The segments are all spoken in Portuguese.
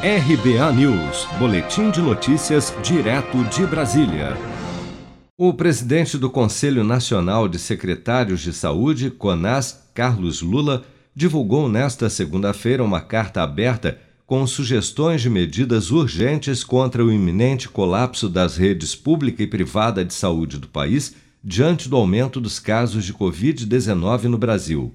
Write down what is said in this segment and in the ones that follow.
RBA News, Boletim de Notícias, direto de Brasília. O presidente do Conselho Nacional de Secretários de Saúde, CONAS, Carlos Lula, divulgou nesta segunda-feira uma carta aberta com sugestões de medidas urgentes contra o iminente colapso das redes pública e privada de saúde do país diante do aumento dos casos de Covid-19 no Brasil.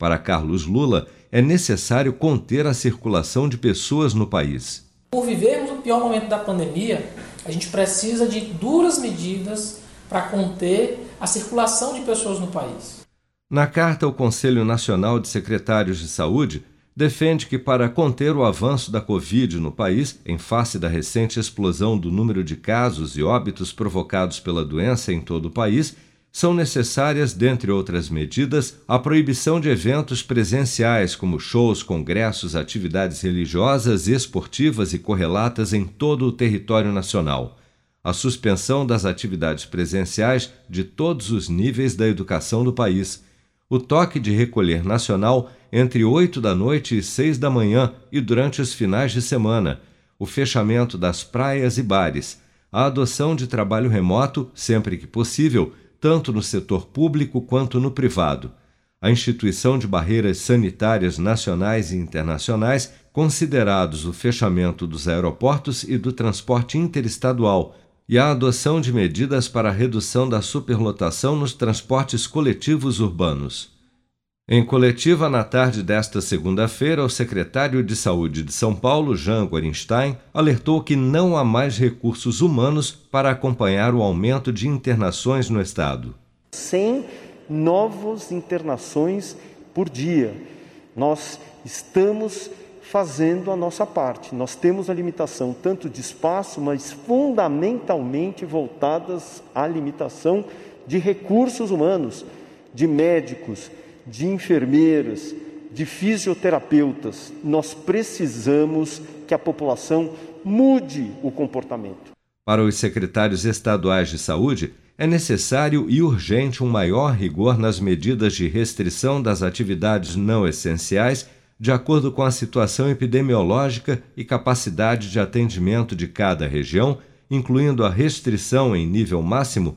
Para Carlos Lula, é necessário conter a circulação de pessoas no país. Por vivermos o pior momento da pandemia, a gente precisa de duras medidas para conter a circulação de pessoas no país. Na carta, o Conselho Nacional de Secretários de Saúde defende que, para conter o avanço da Covid no país, em face da recente explosão do número de casos e óbitos provocados pela doença em todo o país, são necessárias, dentre outras medidas, a proibição de eventos presenciais, como shows, congressos, atividades religiosas, esportivas e correlatas em todo o território nacional, a suspensão das atividades presenciais de todos os níveis da educação do país, o toque de recolher nacional entre 8 da noite e 6 da manhã e durante os finais de semana, o fechamento das praias e bares, a adoção de trabalho remoto, sempre que possível, tanto no setor público quanto no privado, a instituição de barreiras sanitárias nacionais e internacionais, considerados o fechamento dos aeroportos e do transporte interestadual, e a adoção de medidas para a redução da superlotação nos transportes coletivos urbanos. Em coletiva na tarde desta segunda-feira, o secretário de Saúde de São Paulo, Jean Gorenstein, alertou que não há mais recursos humanos para acompanhar o aumento de internações no estado. Sem novas internações por dia. Nós estamos fazendo a nossa parte. Nós temos a limitação tanto de espaço, mas fundamentalmente voltadas à limitação de recursos humanos, de médicos, de enfermeiras, de fisioterapeutas. Nós precisamos que a população mude o comportamento. Para os secretários estaduais de saúde, é necessário e urgente um maior rigor nas medidas de restrição das atividades não essenciais, de acordo com a situação epidemiológica e capacidade de atendimento de cada região, incluindo a restrição em nível máximo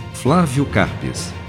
Flávio Carpes.